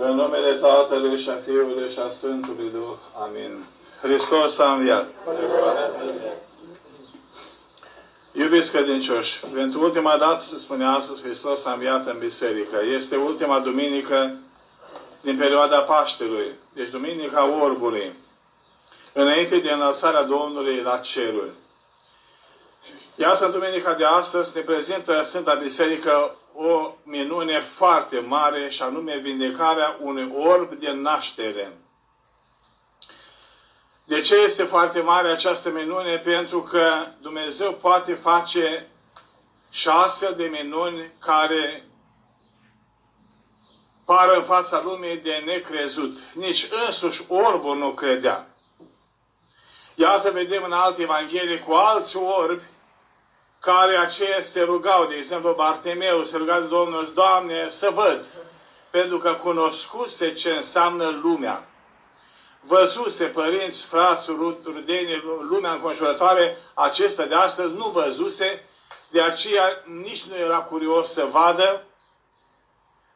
În numele Tatălui și a Fiului și a Sfântului Duh. Amin. Hristos a înviat. Iubiți credincioși, pentru ultima dată se spune astăzi Hristos a înviat în biserică. Este ultima duminică din perioada Paștelui, deci Duminica Orbului, înainte de înălțarea Domnului la ceruri. Iată, în Duminica de astăzi ne prezintă Sfânta Biserică o minune foarte mare și anume vindecarea unui orb de naștere. De ce este foarte mare această minune? Pentru că Dumnezeu poate face și astfel de minuni care par în fața lumii de necrezut. Nici însuși orbul nu credea. Iată, vedem în alte evanghelie cu alți orbi care aceia se rugau, de exemplu Bartemeu se ruga de Domnul, Doamne, să văd, pentru că cunoscuse ce înseamnă lumea. Văzuse părinți, frați, rudeni, lumea înconjurătoare, acesta de astăzi nu văzuse, de aceea nici nu era curios să vadă,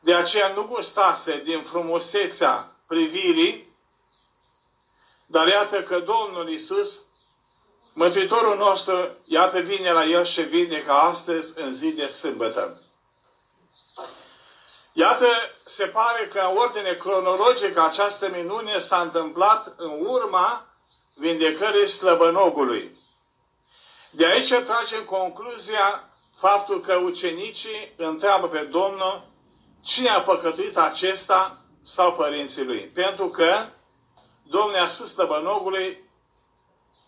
de aceea nu gustase din frumusețea privirii, dar iată că Domnul Isus Mântuitorul nostru, iată, vine la el și vine ca astăzi în zi de sâmbătă. Iată, se pare că în ordine cronologică această minune s-a întâmplat în urma vindecării slăbănogului. De aici tragem concluzia faptul că ucenicii întreabă pe Domnul cine a păcătuit acesta sau părinții lui. Pentru că Domnul a spus slăbănogului,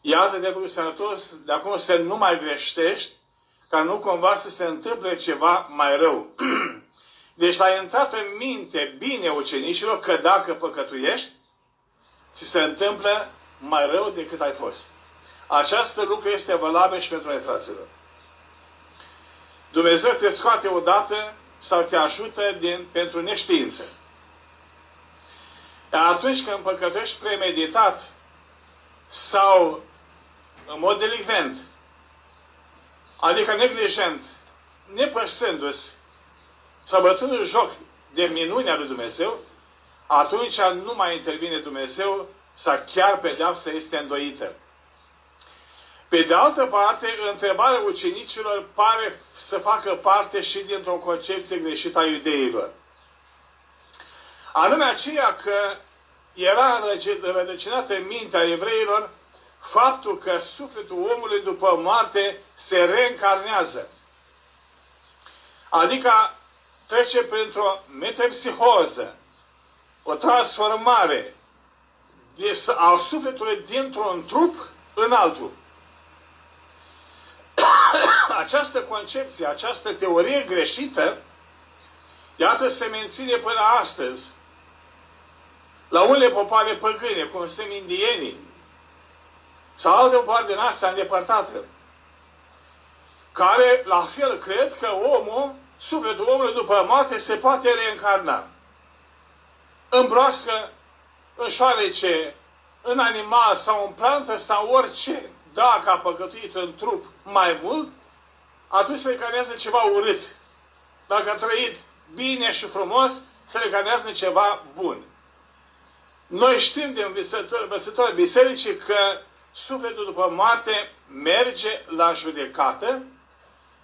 Iată de lucru sănătos, de acum să nu mai greștești, ca nu cumva să se întâmple ceva mai rău. Deci l-a intrat în minte bine ucenicilor că dacă păcătuiești, ți se întâmplă mai rău decât ai fost. Această lucru este valabil și pentru noi, fraților. Dumnezeu te scoate odată sau te ajută din, pentru neștiință. Dar atunci când păcătuiești premeditat sau în mod delicvent, adică neglijent, nepăsându-se sau bătându joc de minunea lui Dumnezeu, atunci nu mai intervine Dumnezeu sau chiar pedeapsa este îndoită. Pe de altă parte, întrebarea ucenicilor pare să facă parte și dintr-o concepție greșită a iudeilor. Anume aceea că era înrădăcinată în mintea evreilor faptul că sufletul omului după moarte se reîncarnează. Adică trece printr-o metempsihoză, o transformare a sufletului dintr-un trup în altul. această concepție, această teorie greșită, iată se menține până astăzi la unele popoare păgâne, cum sunt indienii, sau alte popoare din astea îndepărtată, care la fel cred că omul, sufletul omului după moarte se poate reîncarna. În broască, în șoarece, în animal sau în plantă sau orice, dacă a păcătuit în trup mai mult, atunci se recarnează ceva urât. Dacă a trăit bine și frumos, se recarnează ceva bun. Noi știm din învățătorii bisericii că sufletul după moarte merge la judecată,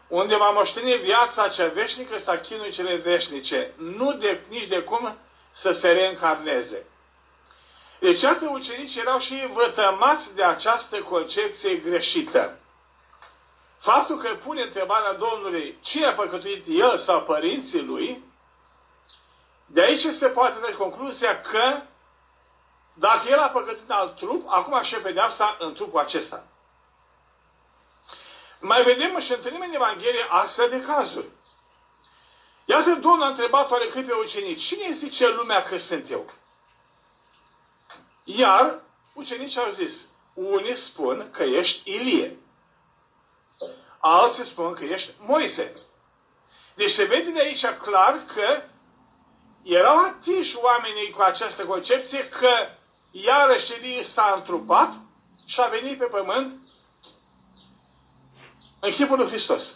unde va moșteni viața cea veșnică sau chinurile veșnice. Nu de, nici de cum să se reîncarneze. Deci, atât ucenicii erau și vătămați de această concepție greșită. Faptul că pune întrebarea Domnului cine a păcătuit el sau părinții lui, de aici se poate da concluzia că dacă el a păcătit în alt trup, acum așa pedeapsa în trupul acesta. Mai vedem și întâlnim în Evanghelie astfel de cazuri. Iată, Domnul a întrebat oarecât pe ucenici, cine zice lumea că sunt eu? Iar ucenicii au zis, unii spun că ești Ilie. Alții spun că ești Moise. Deci se vede de aici clar că erau atinși oamenii cu această concepție că iarăși Elie s-a întrupat și a venit pe pământ în chipul lui Hristos.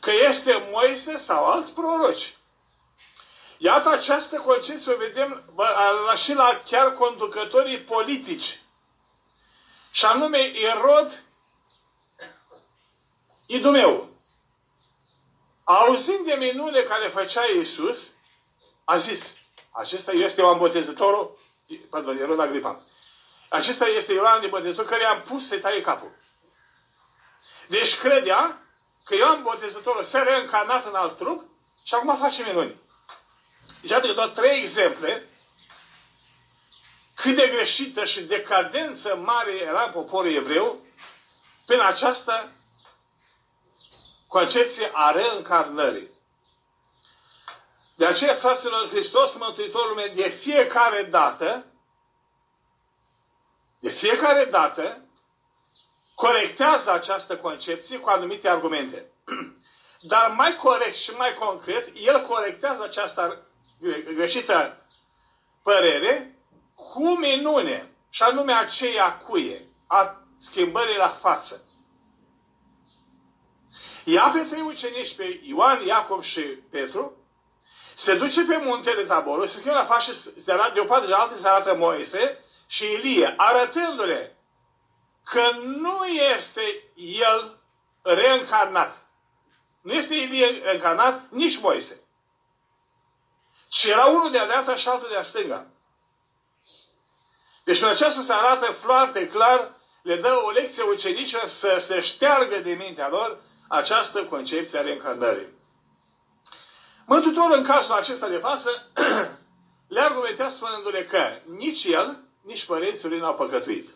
Că este Moise sau alți proroci. Iată această concepție o vedem la, și la chiar conducătorii politici. Și anume Erod Idumeu. Auzind de minune care făcea Iisus, a zis, acesta este Ioan Botezătorul, pardon, Erod Agripa. Acesta este Ioan de Botezător care i-am pus să-i taie capul. Deci credea că Ioan Botezătorul se reîncarnat în alt trup și acum face minuni. Deci am doar trei exemple cât de greșită și decadență mare era poporul evreu prin această concepție a reîncarnării. De aceea, fraților, Hristos, Mântuitorul meu, de fiecare dată, de fiecare dată, corectează această concepție cu anumite argumente. Dar mai corect și mai concret, el corectează această greșită părere cu minune, și anume aceea cuie, a schimbării la față. Ia pe trei ucenici, pe Ioan, Iacob și Petru, se duce pe muntele Taborul, se schimbă la față și se arată de o parte de altă, se arată Moise și Ilie, arătându-le că nu este el reîncarnat. Nu este Ilie reîncarnat, nici Moise. Ci era unul de-a dreapta și altul de-a stânga. Deci în aceasta se arată foarte clar, le dă o lecție ucenicilor să se șteargă de mintea lor această concepție a reîncarnării. Mântuitorul în cazul acesta de față le argumentează spunându-le că nici el, nici părinții lui n-au păcătuit.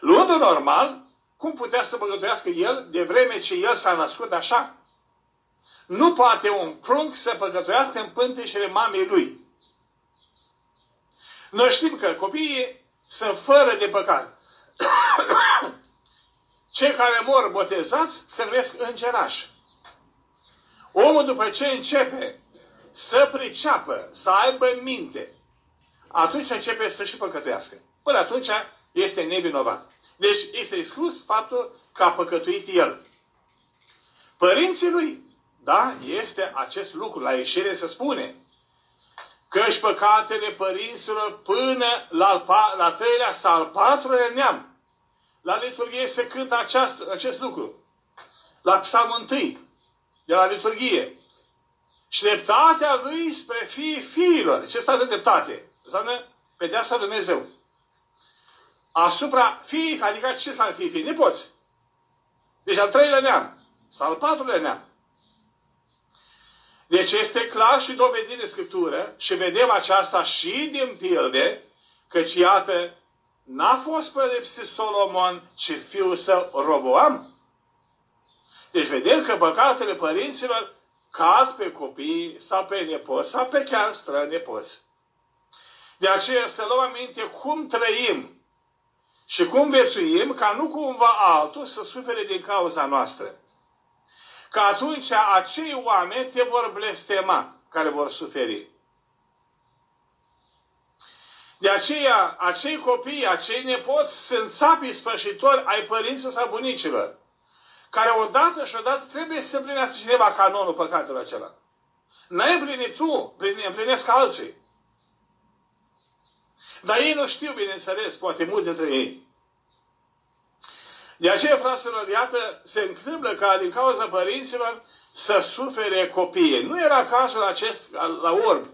Luând normal, cum putea să păcătuiască el de vreme ce el s-a născut așa? Nu poate un prunc să păcătuiască în pânteșele mamei lui. Noi știm că copiii sunt fără de păcat. Cei care mor botezați se numesc îngerași. Omul după ce începe să priceapă, să aibă minte, atunci începe să și păcătuiască. Până atunci este nevinovat. Deci este exclus faptul că a păcătuit el. Părinții lui, da, este acest lucru. La ieșire se spune că păcatele părinților până la, al, la treilea sau al patrulea neam la liturghie se cântă aceast, acest lucru. La psalmul 1, de la liturghie. Și dreptatea lui spre fii fiilor. Ce stă de dreptate? Înseamnă pedeapsa lui Dumnezeu. Asupra fiii, adică ce înseamnă fii, fii? Nepoți. Deci al treilea neam. Sau al patrulea neam. Deci este clar și dovedit de Scriptură și vedem aceasta și din pilde, căci iată, n-a fost pedepsit Solomon, ci fiul său Roboam. Deci vedem că păcatele părinților cad pe copii sau pe nepoți sau pe chiar strănepoți. De aceea să luăm aminte cum trăim și cum vețuim ca nu cumva altul să sufere din cauza noastră. Că atunci acei oameni te vor blestema care vor suferi. De aceea, acei copii, acei nepoți sunt țapii spășitori ai părinților sau bunicilor, care odată și odată trebuie să împlinească cineva canonul păcatului acela. N-ai împlinit tu, împlinesc alții. Dar ei nu știu, bineînțeles, poate mulți dintre ei. De aceea, fraților, iată, se întâmplă ca din cauza părinților să sufere copiii. Nu era cazul acest la orb.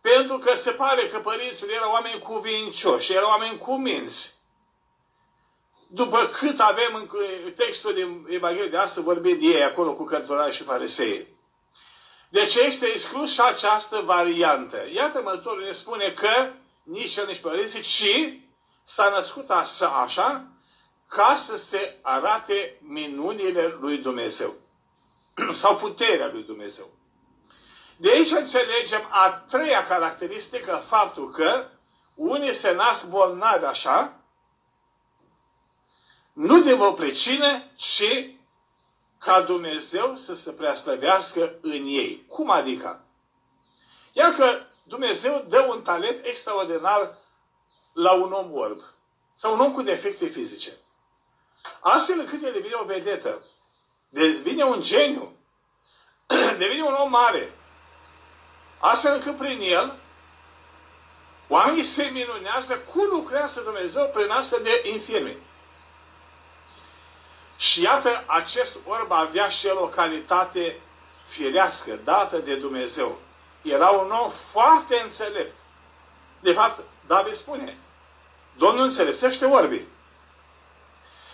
Pentru că se pare că părinții erau oameni cuvincioși, erau oameni cu minți. După cât avem în textul din Evanghelie de astăzi vorbit de ei acolo cu cărturari și farisei. Deci este exclus și această variantă. Iată, Mântuitorul ne spune că nici el, nici părinții, ci s-a născut așa, așa ca să se arate minunile lui Dumnezeu. Sau puterea lui Dumnezeu. De aici înțelegem a treia caracteristică, faptul că unii se nasc bolnavi așa, nu de o pricină, ci ca Dumnezeu să se preaslăvească în ei. Cum adică? Iar că Dumnezeu dă un talent extraordinar la un om orb sau un om cu defecte fizice. Astfel încât el devine o vedetă, devine un geniu, devine un om mare, Astfel încât prin el, oamenii se minunează cum lucrează Dumnezeu prin astfel de infirmi. Și iată, acest orb avea și el o calitate firească, dată de Dumnezeu. Era un om foarte înțelept. De fapt, David spune, Domnul înțelesește orbii.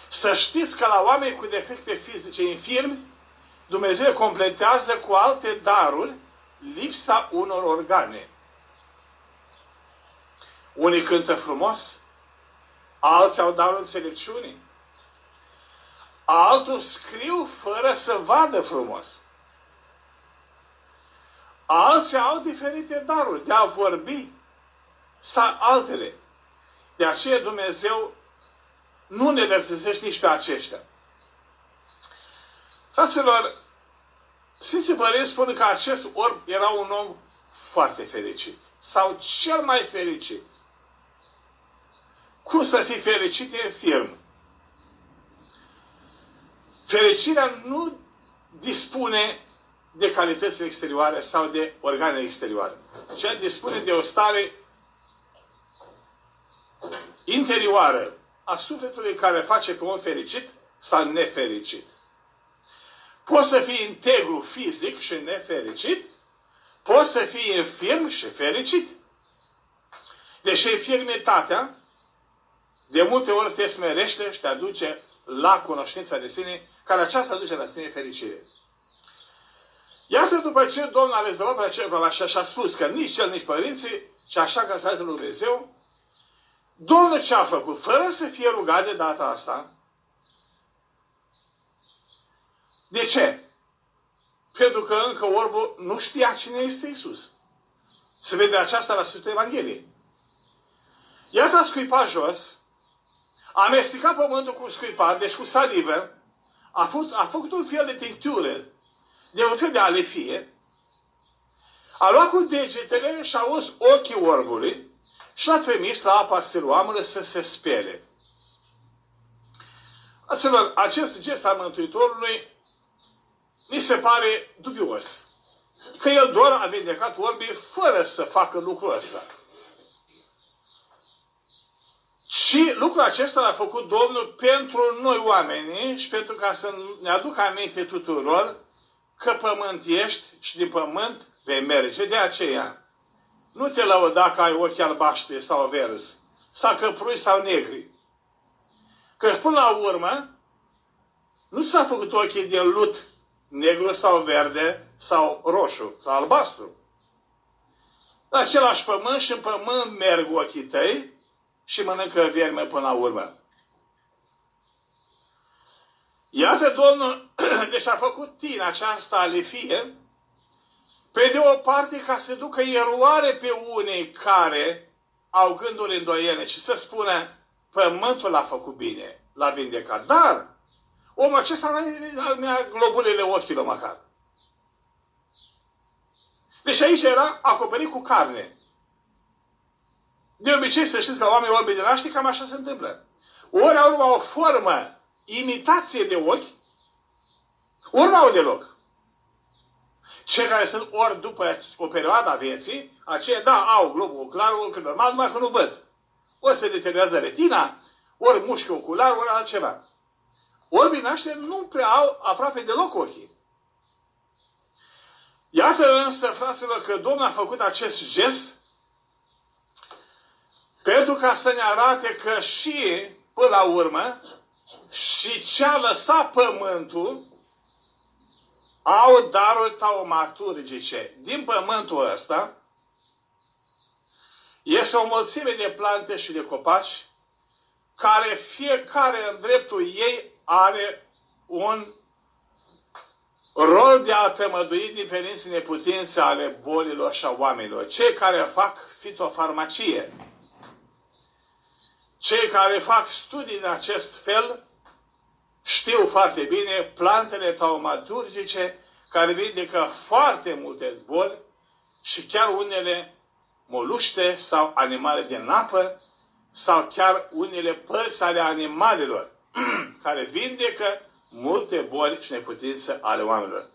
Să știți că la oameni cu defecte fizice infirmi, Dumnezeu completează cu alte daruri lipsa unor organe. Unii cântă frumos, alții au darul înțelepciunii, altul scriu fără să vadă frumos. Alții au diferite daruri de a vorbi sau altele. De aceea Dumnezeu nu ne lăptăzește nici pe aceștia. Fraților, Sfinții Părinți spun că acest orb era un om foarte fericit. Sau cel mai fericit. Cum să fii fericit e firm. Fericirea nu dispune de calități exterioare sau de organe exterioare. ci dispune de o stare interioară a sufletului care face pe om fericit sau nefericit. Poți să fii integru fizic și nefericit, poți să fii infirm și fericit. Deși infirmitatea de multe ori te smerește și te aduce la cunoștința de sine, care aceasta aduce la sine fericire. Iată după ce Domnul a rezolvat pe acel așa și a spus că nici cel, nici părinții, și așa că s-a lui Dumnezeu, Domnul ce a făcut? Fără să fie rugat de data asta. De ce? Pentru că încă orbul nu știa cine este Isus. Se vede aceasta la Sfântul Evanghelie. Iată a scuipat jos, a amestecat pământul cu scuipat, deci cu salivă, a făcut, a făcut un fel de tinctură, de un fel de alefie, a luat cu degetele și a uns ochii orbului și l-a trimis la apa siluamului să se spele. Aților, acest gest al Mântuitorului mi se pare dubios. Că el doar a vindecat orbii fără să facă lucrul ăsta. Și lucrul acesta l-a făcut Domnul pentru noi oamenii și pentru ca să ne aducă aminte tuturor că pământ ești și din pământ vei merge. De aceea, nu te lăuda că ai ochi albaștri sau verzi, sau căprui sau negri. Că până la urmă, nu s-a făcut ochii din lut negru sau verde sau roșu sau albastru. La același pământ și în pământ merg ochii tăi și mănâncă vierme până la urmă. Iată Domnul, deci a făcut tine aceasta alefie, pe de o parte ca să ducă eroare pe unei care au gânduri îndoiene și să spună pământul l-a făcut bine, l-a vindecat. Dar omul acesta nu a globulele ochilor măcar. Deci aici era acoperit cu carne. De obicei, să știți că oamenii orbi de naște, cam așa se întâmplă. Ori au o formă, imitație de ochi, ori nu au deloc. Cei care sunt ori după o perioadă a vieții, aceia, da, au globul ocular, ori normal, numai că nu văd. Ori se deteriorează retina, ori mușchi ocular, ori altceva. Orbii naștere nu prea au aproape deloc ochii. Iată însă, fraților, că Domnul a făcut acest gest pentru ca să ne arate că și, până la urmă, și ce a lăsat pământul, au daruri taumaturgice. Din pământul ăsta, este o mulțime de plante și de copaci care fiecare în dreptul ei are un rol de a tămădui diferențe neputințe ale bolilor și a oamenilor. Cei care fac fitofarmacie, cei care fac studii în acest fel, știu foarte bine plantele taumaturgice care vindecă foarte multe boli și chiar unele moluște sau animale din apă sau chiar unele părți ale animalelor care vindecă multe boli și neputințe ale oamenilor.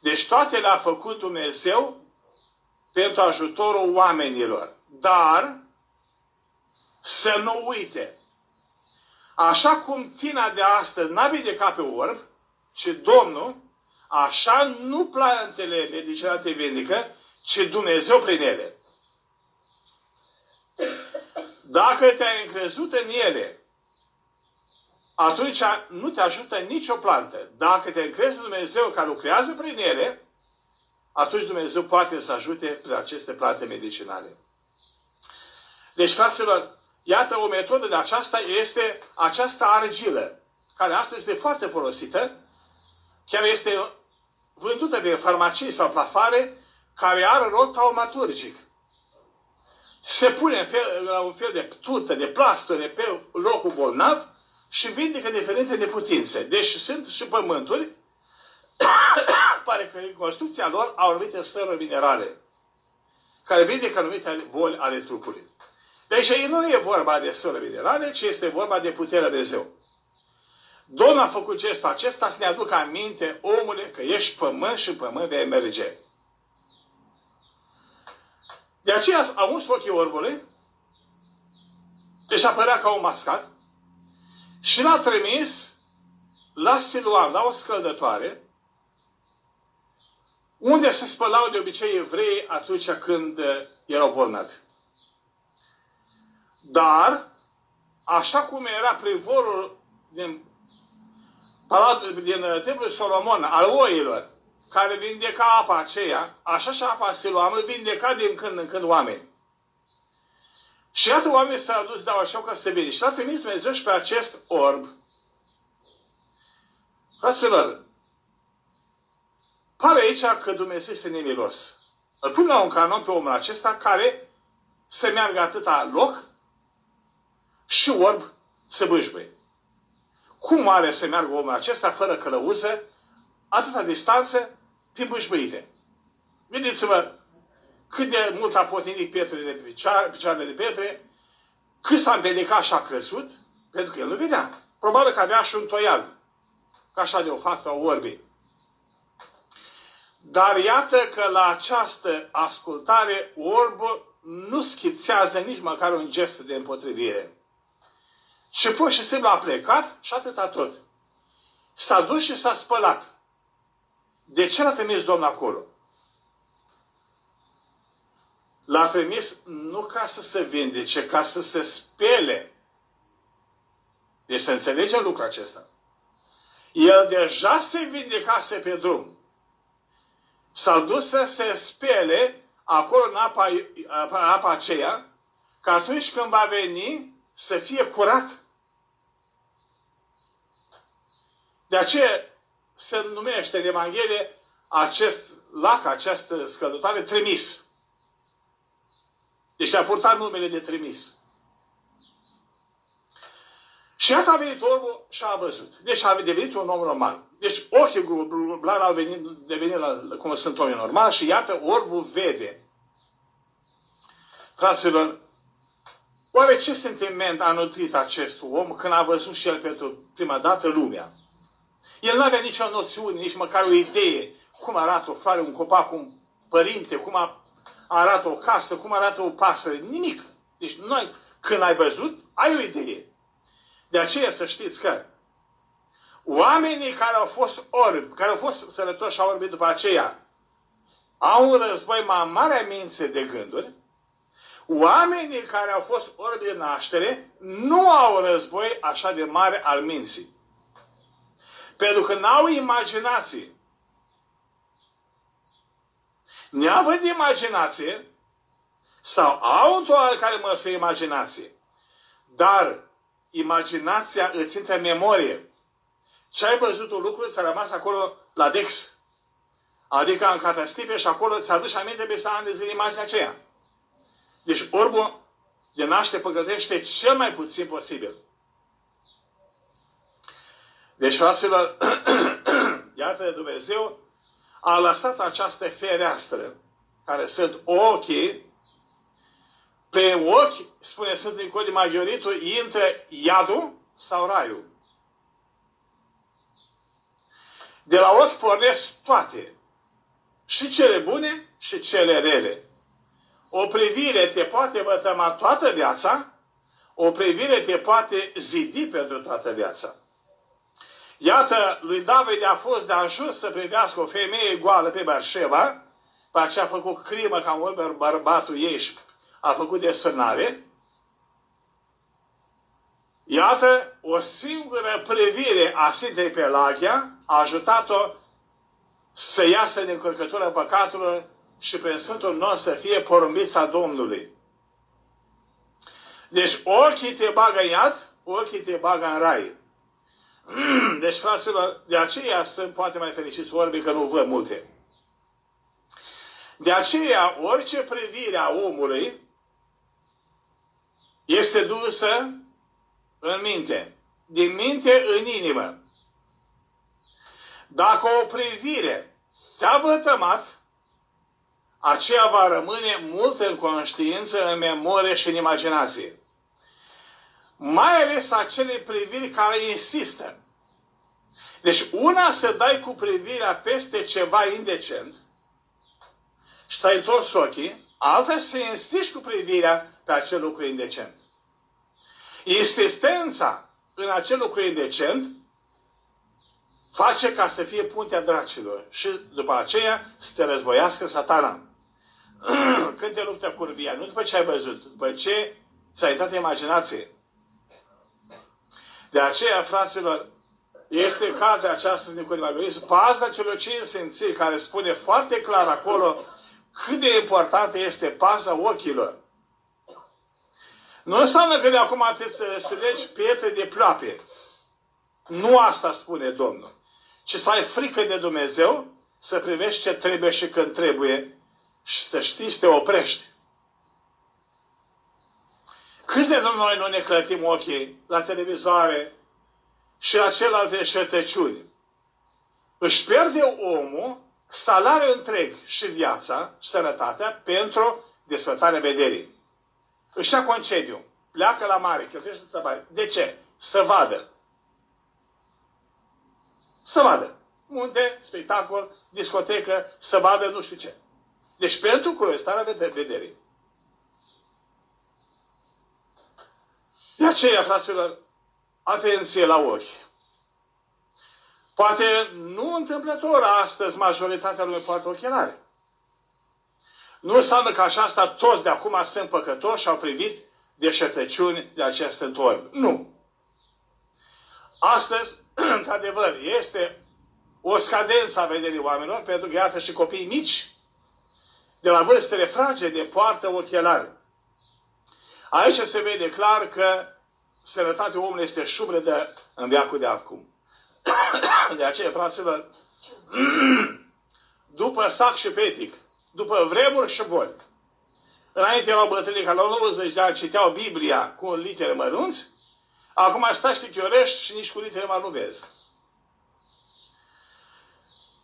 Deci toate le-a făcut Dumnezeu pentru ajutorul oamenilor. Dar să nu uite, așa cum tina de astăzi n-a vindecat pe orb, ci Domnul, așa nu plantele medicinate vindică, ci Dumnezeu prin ele. Dacă te-ai încrezut în ele, atunci nu te ajută nicio plantă. Dacă te încrezi în Dumnezeu care lucrează prin ele, atunci Dumnezeu poate să ajute prin aceste plante medicinale. Deci, fraților, iată o metodă de aceasta este această argilă, care astăzi este foarte folosită, chiar este vândută de farmacii sau plafare, care are rol taumaturgic. Se pune în fel, la un fel de turtă, de plasture pe locul bolnav și vindecă diferite neputințe. Deci sunt și pământuri, pare că în construcția lor au anumite sără minerale, care vindecă anumite boli ale trupului. Deci aici nu e vorba de sără minerale, ci este vorba de puterea de Dumnezeu. Domnul a făcut gestul acesta să ne aducă aminte, omule, că ești pământ și pământ vei merge. De aceea am uns ochii orbului, deci apărea ca un mascat, și l-a trimis la Siluan, la o scăldătoare, unde se spălau de obicei evrei atunci când erau bolnavi. Dar, așa cum era privorul din, palatul, din templul Solomon, al oilor, care vindeca apa aceea, așa și apa Siloamului vindeca din când în când oameni. Și iată oamenii s-au dus, dau așa ca să vede. Și l-a trimis Dumnezeu și pe acest orb. Fraților, pare aici că Dumnezeu este nemilos. Îl pun la un canon pe omul acesta care să meargă atâta loc și orb să bâșbăie. Cum are să meargă omul acesta fără călăuză, atâta distanță, pe bâșbăite? Vedeți-vă cât de mult a potenit pietrele de picioare, picioarele de pietre, cât s-a împedecat și a crescut, pentru că el nu vedea. Probabil că avea și un toial, ca așa de o faptă a orbii. Dar iată că la această ascultare orbul nu schițează nici măcar un gest de împotrivire. Și pur și simplu a plecat și atâta tot. S-a dus și s-a spălat. De ce l-a trimis Domnul acolo? L-a trimis nu ca să se vindece, ca să se spele. Deci să înțelegem lucrul acesta. El deja se vindecase pe drum. S-a dus să se spele acolo în apa, apa, apa aceea, că atunci când va veni să fie curat. De aceea se numește în Evanghelie acest lac, această scăldătoare, trimis. Deci a purtat numele de trimis. Și iată a venit omul și a văzut. Deci a devenit un om normal. Deci ochii blari au venit, devenit la, cum sunt oameni normal și iată orbul vede. Fraților, oare ce sentiment a nutrit acest om când a văzut și el pentru prima dată lumea? El nu avea nicio noțiune, nici măcar o idee cum arată o floare, un copac, un părinte, cum arată o casă, cum arată o pasăre, nimic. Deci noi, când ai văzut, ai o idee. De aceea să știți că oamenii care au fost orbi, care au fost sănătoși și au orbit după aceea, au un război mai mare mințe de gânduri, oamenii care au fost orbi de naștere nu au un război așa de mare al minții. Pentru că n-au imaginație. Neavând imaginație, sau au într-o care măsură imaginație, dar imaginația îți intră în memorie. Ce ai văzut un lucru ți-a rămas acolo la Dex. Adică în catastrofe și acolo ți aduce aminte peste ani de zile imaginea aceea. Deci orbul de naște păgătește cel mai puțin posibil. Deci, fraților, iată Dumnezeu a lăsat această fereastră, care sunt ochii, pe ochi, spune Sfântul Nicodie Maghioritu, intră iadul sau raiul. De la ochi pornesc toate. Și cele bune și cele rele. O privire te poate vătăma toată viața, o privire te poate zidi pentru toată viața. Iată, lui David a fost de ajuns să privească o femeie goală pe Barșeva, pe aceea a făcut crimă ca un bărbatul ei și a făcut desfânare. Iată, o singură privire a Sfintei Pelagia a ajutat-o să iasă din încurcătura păcatului și prin Sfântul nostru să fie porumbița Domnului. Deci ochii te bagă în iad, ochii te bagă în rai. Deci, fraților, de aceea sunt poate mai fericiți orbi că nu văd multe. De aceea, orice privire a omului este dusă în minte. Din minte în inimă. Dacă o privire te-a vătămat, aceea va rămâne mult în conștiință, în memorie și în imaginație. Mai ales acele priviri care insistă. Deci una să dai cu privirea peste ceva indecent și să ai întors ochii, alta să insisti cu privirea pe acel lucru indecent. Insistența în acel lucru indecent face ca să fie puntea dracilor și după aceea să te războiască satana. Când te luptă curvia, nu după ce ai văzut, după ce ți-ai dat imaginație. De aceea, fraților, este cartea aceasta din Codimagorism, pazda celor cinci senții, care spune foarte clar acolo cât de importantă este paza ochilor. Nu înseamnă că de acum trebuie să strelegi pietre de ploape. Nu asta spune Domnul. Ci să ai frică de Dumnezeu, să privești ce trebuie și când trebuie și să știi să te oprești. Câți de noi nu ne clătim ochii la televizoare și la celelalte șertăciuni? Își pierde omul salariul întreg și viața și sănătatea pentru desfătarea vederii. Își ia concediu, pleacă la mare, cheltuiește să bani. De ce? Să vadă. Să vadă. Munte, spectacol, discotecă, să vadă nu știu ce. Deci pentru curiozitatea vederii. De aceea, fraților, atenție la ochi. Poate nu întâmplător astăzi majoritatea lumii poartă ochelare. Nu înseamnă că așa asta toți de acum sunt păcătoși și au privit deșertăciuni de acest întorn. Nu. Astăzi, într-adevăr, este o scadență a vederii oamenilor, pentru că iată și copiii mici, de la vârstele fragede, poartă ochelari. Aici se vede clar că sănătatea omului este șubredă în viacul de acum. De aceea, fraților, după sac și petic, după vremuri și boli, înainte erau bătrânii care la 90 de ani citeau Biblia cu litere mărunți, acum stați și chiorești și nici cu litere mari nu vezi.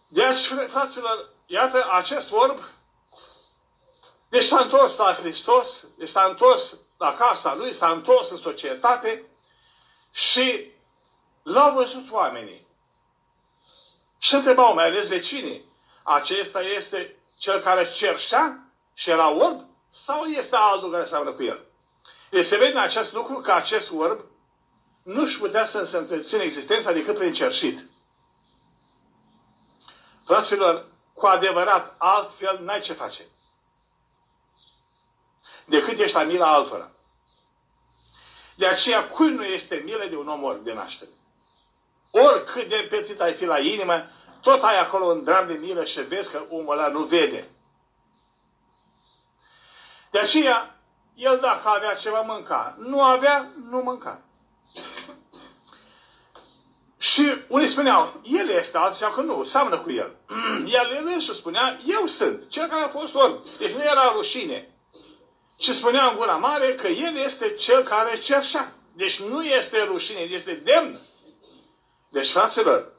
Deci, fraților, iată, acest orb, deci s-a întors la Hristos, deci s-a întors la casa lui, s-a întors în societate și L-au văzut oamenii. Și întrebau, mai ales vecinii, acesta este cel care cerșea și era orb? Sau este altul care seamănă cu el? Deci se vede în acest lucru că acest orb nu-și putea să se întrețină existența decât prin cerșit. Fraților, cu adevărat, altfel n-ai ce face. Decât ești la mila altora. De aceea, cui nu este milă de un om orb de naștere? Oricât de împețit ai fi la inimă, tot ai acolo un dram de milă și vezi că omul ăla nu vede. De aceea, el dacă avea ceva mânca, nu avea, nu mânca. Și unii spuneau, el este, alții că nu, seamănă cu el. El, el însuși spunea, eu sunt, cel care a fost orb. Deci nu era rușine. Și spunea în gura mare că el este cel care cerșea. Deci nu este rușine, este demn deci, fraților,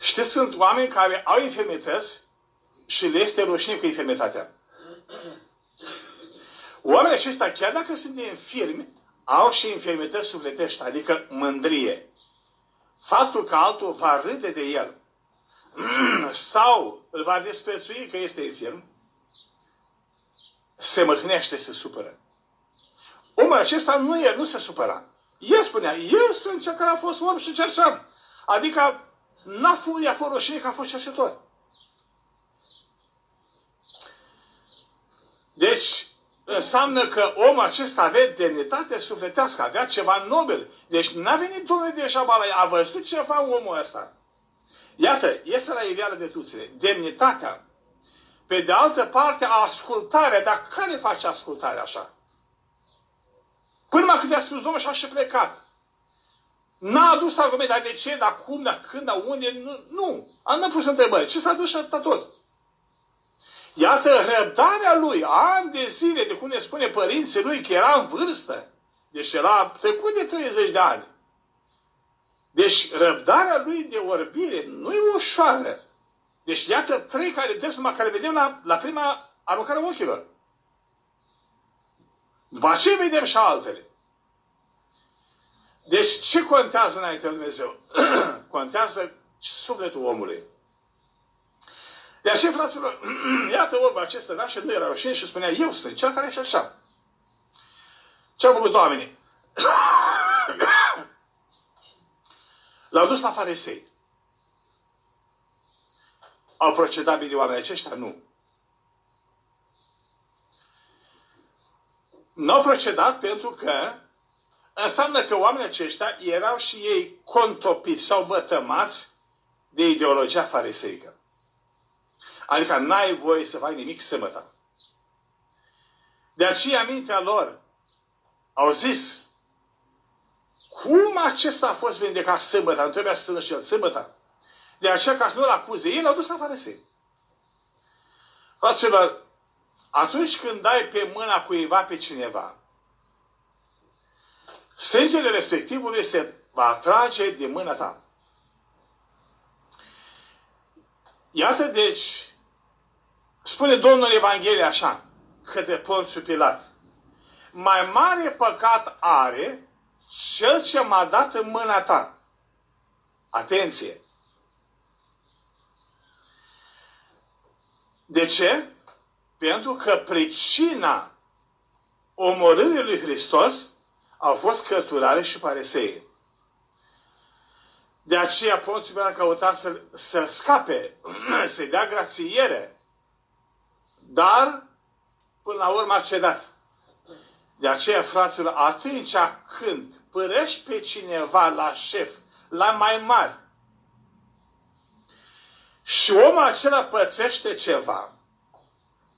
știți, sunt oameni care au infirmități și le este rușine cu infirmitatea. Oamenii aceștia, chiar dacă sunt infirmi, au și infirmități sufletești, adică mândrie. Faptul că altul va râde de el sau îl va desprețui că este infirm, se măhnește, se supără. Omul acesta nu, e, nu se supăra. El spunea, eu sunt cel care a fost om și cerșam. Adică n-a fost, i-a fost rușine că a fost cerșetor. Deci, înseamnă că omul acesta avea demnitate sufletească, avea ceva nobel. Deci n-a venit Domnul de Șabala, a văzut ceva omul ăsta. Iată, este la iveală de tuțile. Demnitatea. Pe de altă parte, ascultarea. Dar care face ascultarea așa? Până mai cât a spus Domnul și a și plecat. N-a adus argument, dar de ce, dar cum, dar când, dar unde, nu. nu. Am pus întrebări. Ce s-a dus și atâta tot? Iată răbdarea lui, ani de zile, de cum ne spune părinții lui, că era în vârstă. Deci era trecut de 30 de ani. Deci răbdarea lui de orbire nu e ușoară. Deci iată trei calități numai care vedem la, la prima aruncare ochilor. După ce vedem și altele. Deci ce contează înainte de Dumnezeu? contează sufletul omului. De aceea, fraților, iată vorba acesta, da? Și nu era rușine și spunea, eu sunt cel care și așa. Ce au făcut oamenii? L-au dus la farisei. Au procedat bine oamenii aceștia? Nu. Nu au procedat pentru că înseamnă că oamenii aceștia erau și ei contopiți sau bătămați de ideologia fariseică. Adică n-ai voie să faci nimic sâmbătă. De aceea mintea lor au zis, cum acesta a fost vindecat sâmbătă? Nu trebuia să țină și el sâmbătă. De aceea, ca să nu-l acuze, ei l-au dus la farisei. Fraților, atunci când dai pe mâna cuiva pe cineva, strângele respectivului se va atrage de mâna ta. Iată deci, spune Domnul Evanghelie așa, către Ponțiu Pilat. Mai mare păcat are cel ce m-a dat în mâna ta. Atenție! De ce? Pentru că pricina omorârii lui Hristos au fost cărturare și pareseie. De aceea Ponțiu Pilat a căutat să, să scape, să-i dea grațiere. Dar, până la urmă, a cedat. De aceea, fraților, atunci când părăși pe cineva la șef, la mai mari, și omul acela pățește ceva,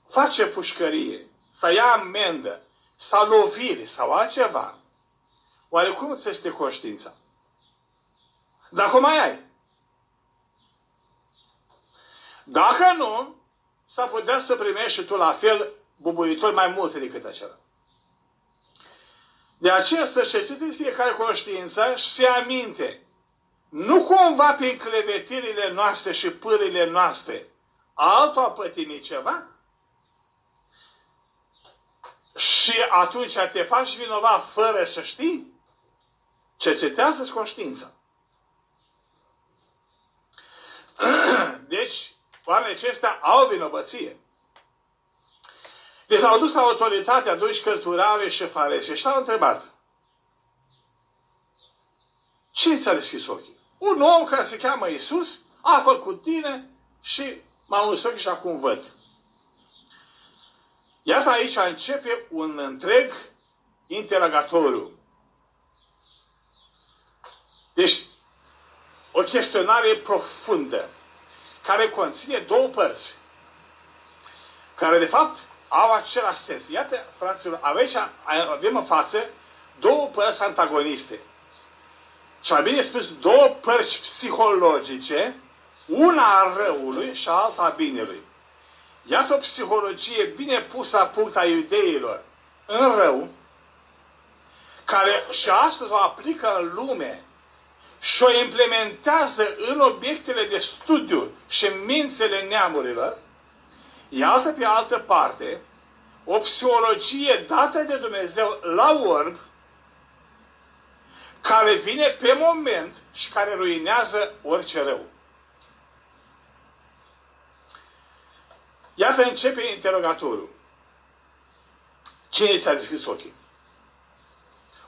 face pușcărie, să ia amendă, sau lovire, sau altceva, oare cum îți este conștiința? Dacă mai ai. Dacă nu, s-ar putea să primești și tu la fel bubuitori mai multe decât acela. De aceea să cercetezi fiecare conștiință și se aminte. Nu cumva prin clevetirile noastre și pârile noastre altul a pătimit ceva? Și atunci te faci vinovat fără să știi? Cercetează-ți conștiința. Deci, oamenii acestea au vinovăție. Deci au dus autoritatea doi cărturare și farese și l-au întrebat. Cine ți-a deschis ochii? Un om care se cheamă Isus a făcut tine și m-a uns ochii și acum văd. Iată aici începe un întreg interogatoriu. Deci, o chestionare profundă, care conține două părți, care de fapt au același sens. Iată, fraților, aici avem în față două părți antagoniste. Și mai bine spus, două părți psihologice, una a răului și alta a binelui. Iată o psihologie bine pusă la punct a iudeilor în rău, care și astăzi o aplică în lume și o implementează în obiectele de studiu și în mințele neamurilor, Iată pe altă parte o psihologie dată de Dumnezeu la orb, care vine pe moment și care ruinează orice rău. Iată începe interogatorul. Cine ți-a deschis ochii?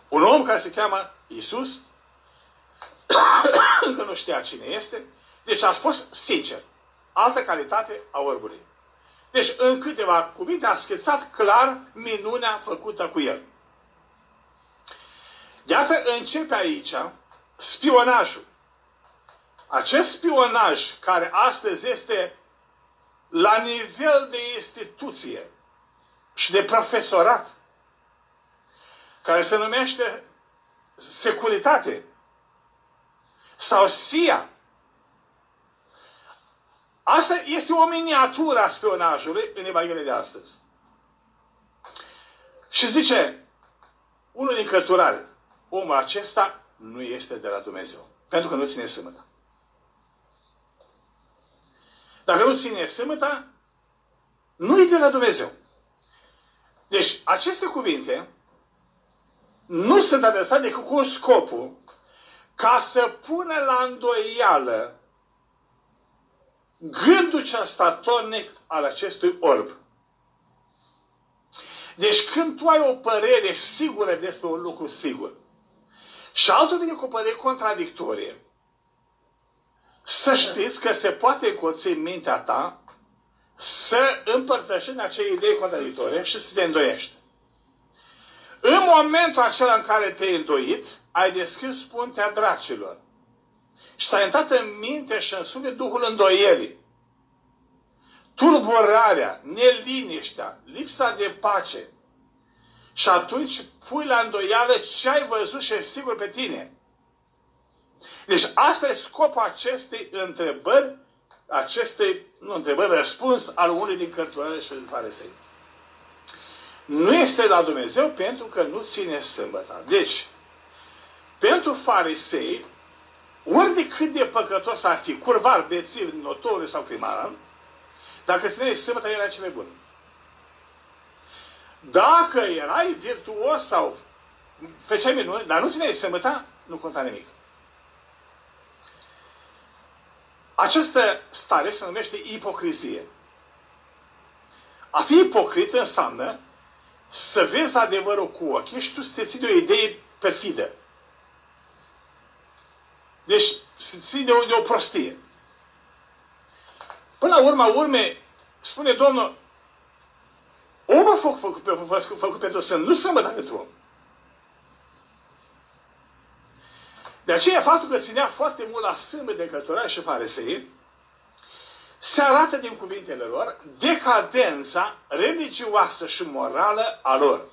Un om care se cheamă Isus, încă nu știa cine este, deci a fost sincer. Altă calitate a orbului. Deci, în câteva cuvinte, a schițat clar minunea făcută cu el. Iată, începe aici spionajul. Acest spionaj, care astăzi este la nivel de instituție și de profesorat, care se numește securitate sau SIA, Asta este o miniatură a spionajului în Evanghelia de astăzi. Și zice, unul din cărturare, omul acesta nu este de la Dumnezeu. Pentru că nu ține sâmbătă. Dacă nu ține sâmbătă, nu e de la Dumnezeu. Deci, aceste cuvinte nu sunt adresate decât cu scopul ca să pună la îndoială gândul cel statornic al acestui orb. Deci când tu ai o părere sigură despre un lucru sigur și altul vine cu o părere contradictorie, să știți că se poate încoți în mintea ta să împărtășești acele idei contradictorie și să te îndoiești. În momentul acela în care te-ai îndoit, ai deschis puntea dracilor. Și s-a intrat în minte și în suflet Duhul îndoierii. Turburarea, neliniștea, lipsa de pace. Și atunci pui la îndoială ce ai văzut și ești sigur pe tine. Deci asta e scopul acestei întrebări, acestei, nu întrebări, răspuns al unui din cărturare și din farisei. Nu este la Dumnezeu pentru că nu ține sâmbăta. Deci, pentru farisei, ori de cât de păcătos ar fi, curvar, bețiv, notoriu sau primar, dacă țineai sâmbătă, era cel mai bun. Dacă erai virtuos sau făceai minuni, dar nu țineai sâmbătă, nu conta nimic. Această stare se numește ipocrizie. A fi ipocrit înseamnă să vezi adevărul cu ochii și tu să te ții de o idee perfidă. Deci, să ții de o, de o prostie. Până la urma urme, spune Domnul, omul a făcut, făcut, făcut, făcut pentru să nu sămătă pentru om. De aceea, faptul că ținea foarte mult la sâmbă de călătoria și farisei, se arată din cuvintele lor decadența religioasă și morală a lor.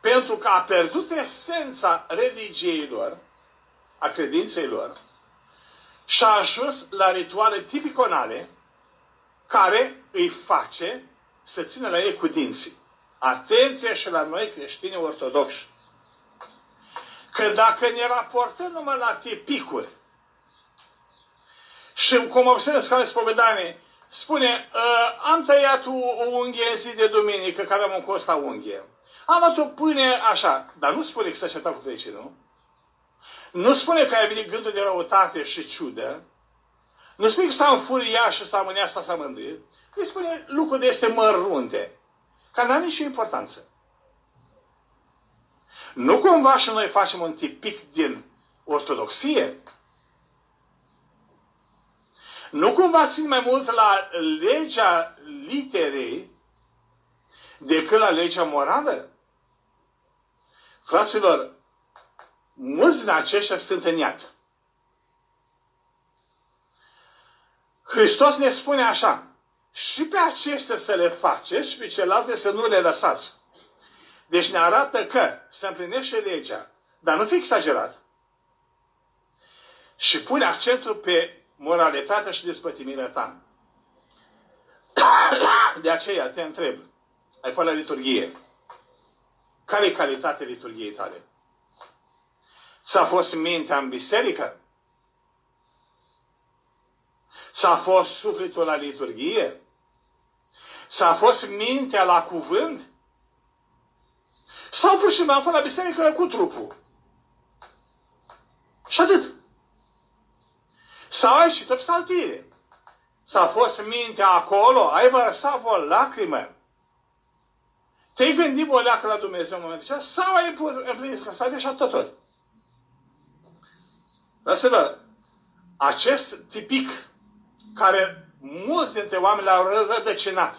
Pentru că a pierdut esența religiei lor, a credinței lor, și a ajuns la rituale tipiconale care îi face să țină la ei cu dinții. Atenție și la noi creștini ortodoxi. Că dacă ne raportăm numai la tipicuri și cum observă ca spovedanie, spune, ă, am tăiat o unghie în zi de duminică, că aveam un cost la unghie. Am luat o pâine așa, dar nu spune că s-a certat cu vecinul. Nu spune că ai venit gândul de răutate și ciudă. Nu spune că s-a înfuriat și s-a mâniat sau s-a mândrit. Îi spune lucruri de este mărunte, care nu are nicio importanță. Nu cumva și noi facem un tipic din ortodoxie? Nu cumva țin mai mult la legea literei decât la legea morală? Fraților, mulți din aceștia sunt în iad. Hristos ne spune așa, și pe acestea să le faceți și pe celelalte să nu le lăsați. Deci ne arată că se împlinește legea, dar nu fi exagerat. Și pune accentul pe moralitatea și despătimirea ta. De aceea te întreb, ai fost la liturghie. Care e calitatea liturgiei tale? S-a fost mintea în biserică? S-a fost sufletul la liturghie? S-a fost mintea la cuvânt? Sau pur și simplu am fost la biserică cu trupul? Și atât. Sau ai citit psaltire. S-a fost mintea acolo, ai vărsat o lacrimă. Te-ai gândit boleacă la Dumnezeu în momentul acesta sau ai împlinit că s-a deja tot tot? Fraților, acest tipic care mulți dintre oameni l-au rădăcinat,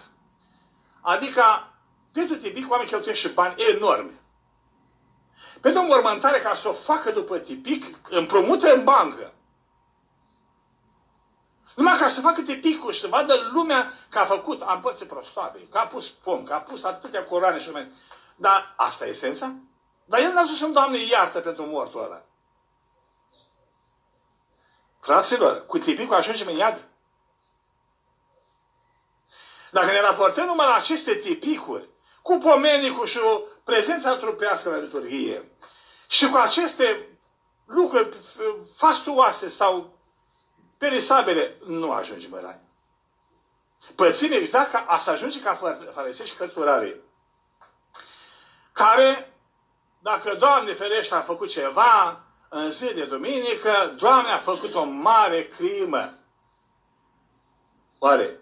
adică pentru tipic oameni cheltuiesc și bani enormi. Pentru o mormântare ca să o facă după tipic, împrumută în bancă. Numai ca să facă tipicul și să vadă lumea că a făcut, am părțit prostoabe, că a pus pom, că a pus atâtea coroane și mai. Dar asta e esența? Dar el n-a zis Doamne, iartă pentru mortul ăla. Fraților, cu tipicul ajungem în iad. Dacă ne raportăm numai la aceste tipicuri, cu pomenicul și o prezența trupească la liturghie, și cu aceste lucruri fastuoase sau perisabile, nu ajungem în rai. Pățim exact ca asta ajunge ca farisei și cărturare. Care, dacă Doamne ferește a făcut ceva în zi de duminică, Doamne a făcut o mare crimă. Oare?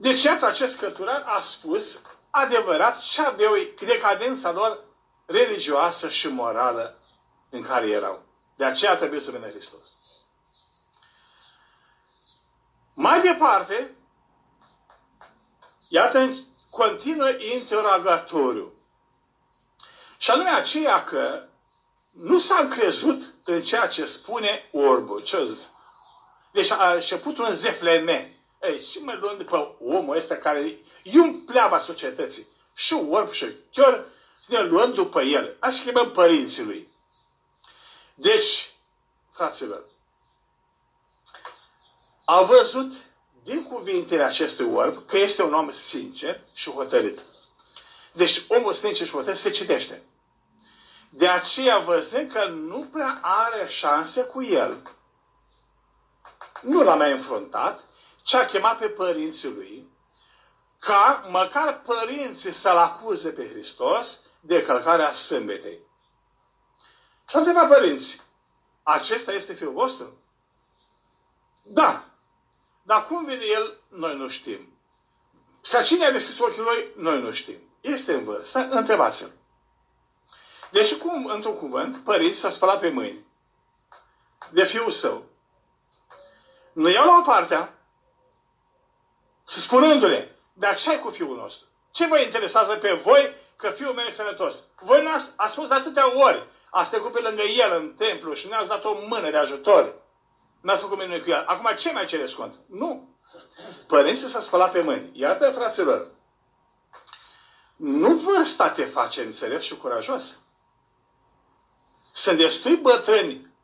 Deci, iată, acest cărturar a spus adevărat ce aveau decadența lor religioasă și morală în care erau. De aceea trebuie să vină Hristos. Mai departe, iată, continuă interrogatoriu. Și anume aceea că nu s-a încrezut în ceea ce spune orbul. Ce zis? Deci a început un zefleme. Ei, și mă luăm după omul ăsta care e un pleaba societății. Și orb și chiar ne luăm după el. Așa chemăm părinții lui. Deci, fraților, a văzut din cuvintele acestui orb că este un om sincer și hotărât. Deci omul sincer și hotărât se citește. De aceea, văzând că nu prea are șanse cu el, nu l-a mai înfruntat, ci a chemat pe părinții lui, ca măcar părinții să-l acuze pe Hristos de călcarea sâmbetei. Și a întrebat părinții, acesta este fiul vostru? Da. Dar cum vede el, noi nu știm. Sau cine a deschis ochii lui, noi nu știm. Este în vârstă, întrebați-l. Deci cum, într-un cuvânt, părinții s-a spălat pe mâini de fiul său. Nu iau la o parte, să spunându-le, dar ce ai cu fiul nostru? Ce vă interesează pe voi că fiul meu e sănătos? Voi n-ați a spus de atâtea ori, ați trecut pe lângă el în templu și ne-ați dat o mână de ajutor. N-ați făcut minuni cu el. Acum ce mai cereți cont? Nu. Părinții s-au spălat pe mâini. Iată, fraților, nu vârsta te face înțelept și curajos. Sunt destui bătrâni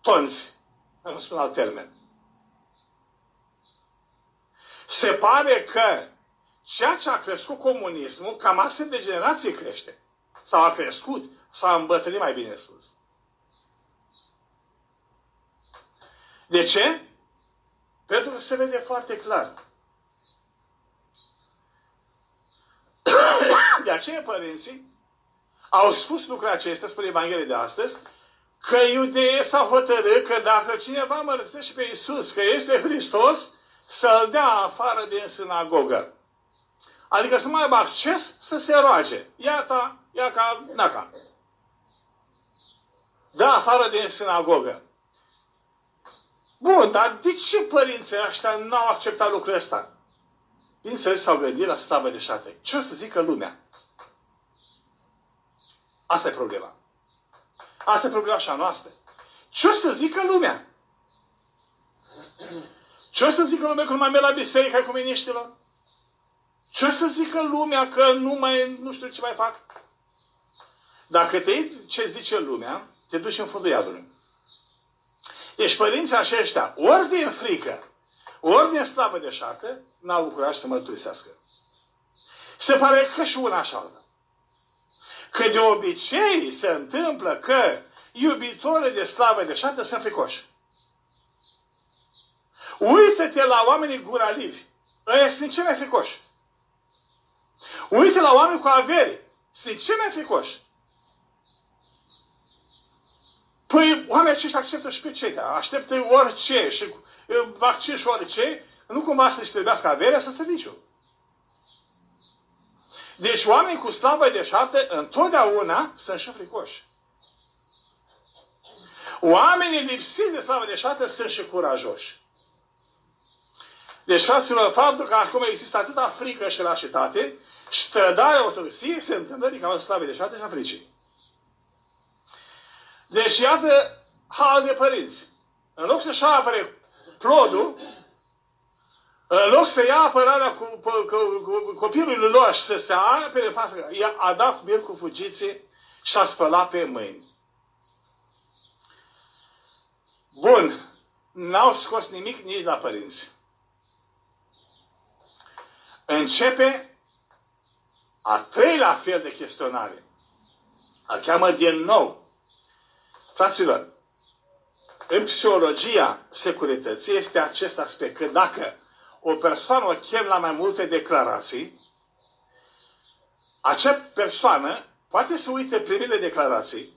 tonți, nu spun alt termen. Se pare că ceea ce a crescut comunismul, cam asta de generație crește. Sau a crescut, sau a îmbătrânit mai bine spus. De ce? Pentru că se vede foarte clar. De aceea părinții au spus lucrurile acestea spre Evanghelie de astăzi, că iudeii s-au hotărât că dacă cineva mărățește pe Iisus, că este Hristos, să-l dea afară din sinagogă. Adică să mai aibă acces să se roage. Iată, ia ca, naca. Da, afară din sinagogă. Bun, dar de ce părinții ăștia n-au acceptat lucrul ăsta? Bineînțeles, s-au gândit la slavă de șate. Ce o să zică lumea? Asta e problema. Asta e problema așa noastră. Ce o să zică lumea? Ce o să zică lumea că nu mai merg la biserică cu miniștilor? Ce o să zică lumea că nu mai, nu știu ce mai fac? Dacă te ce zice lumea, te duci în fundul iadului. Deci părinții aceștia, ori din frică, ori din slavă de șartă, n-au curaj să mărturisească. Se pare că și una și alta. Că de obicei se întâmplă că iubitorii de slavă de șartă sunt fricoși. Uită-te la oamenii guralivi. Ăia sunt cei mai fricoși. Uită la oameni cu avere. Sunt cei mai fricoși. Păi oamenii aceștia acceptă și pe cei, așteptă orice și vaccin și orice, nu cumva să-și trebuiască averea să serviciu. Deci oamenii cu slavă de șarte întotdeauna sunt și fricoși. Oamenii lipsiți de slavă de șarte sunt și curajoși. Deci, fraților, faptul că acum există atâta frică și lașitate, strădarea ortodoxiei se întâmplă din cauza slavei de șarte și a fricii. Deci, iată, hal de părinți. În loc să-și apere plodul, în loc să ia apărarea cu, cu, cu, cu copilului lor și să se apere față, ea a dat cu cu fugiție și a spălat pe mâini. Bun. N-au scos nimic nici la părinți. Începe a treilea fel de chestionare. Îl cheamă din nou. Fraților, în psihologia securității este acest aspect, că dacă o persoană o chem la mai multe declarații, acea persoană poate să uite primele declarații,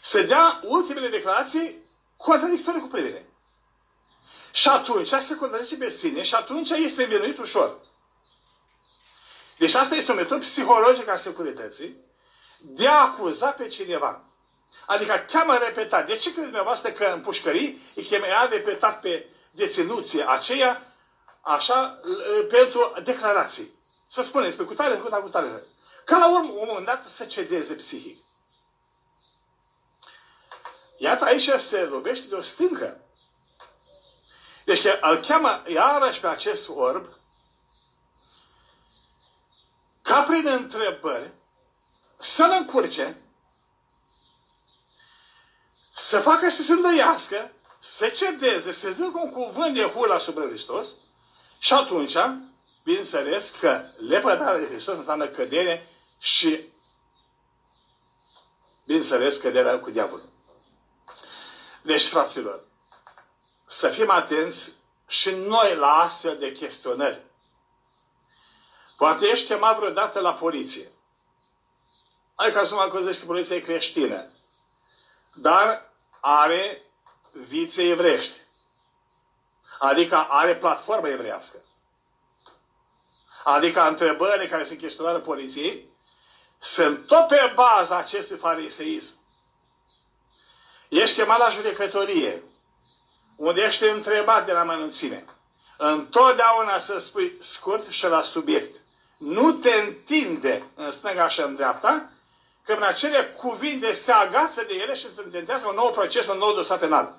să dea ultimele declarații contradictorii cu privire. Și atunci se contrazice pe sine și atunci este învinuit ușor. Deci asta este o metodă psihologică a securității de a acuza pe cineva. Adică cheamă repetat. De ce credeți dumneavoastră că în pușcării îi chemea repetat pe deținuție aceea așa pentru declarații? Să spuneți pe cutare, pe cutare, cutare. Ca la urmă, un moment dat, să cedeze psihic. Iată aici se lovește de o stâncă. Deci îl cheamă iarăși pe acest orb ca prin întrebări să-l încurce, să facă să se îndoiască, să cedeze, să zică un cuvânt de hula asupra Hristos și atunci, bineînțeles că lepădarea de Hristos înseamnă cădere și, bineînțeles, căderea cu diavolul. Deci, fraților, să fim atenți și noi la astfel de chestionări. Poate ești chemat vreodată la poliție. Ai ca să mă acuzești că poliția e creștină. Dar are vițe evrești. Adică are platformă evrească. Adică întrebările care se chestionează poliției sunt tot pe baza acestui fariseism. Ești chemat la judecătorie, unde ești întrebat de la mănunțime. Întotdeauna să spui scurt și la subiect. Nu te întinde în stânga și în dreapta, că în acele cuvinte se agață de ele și se intentează un nou proces, un nou dosar penal.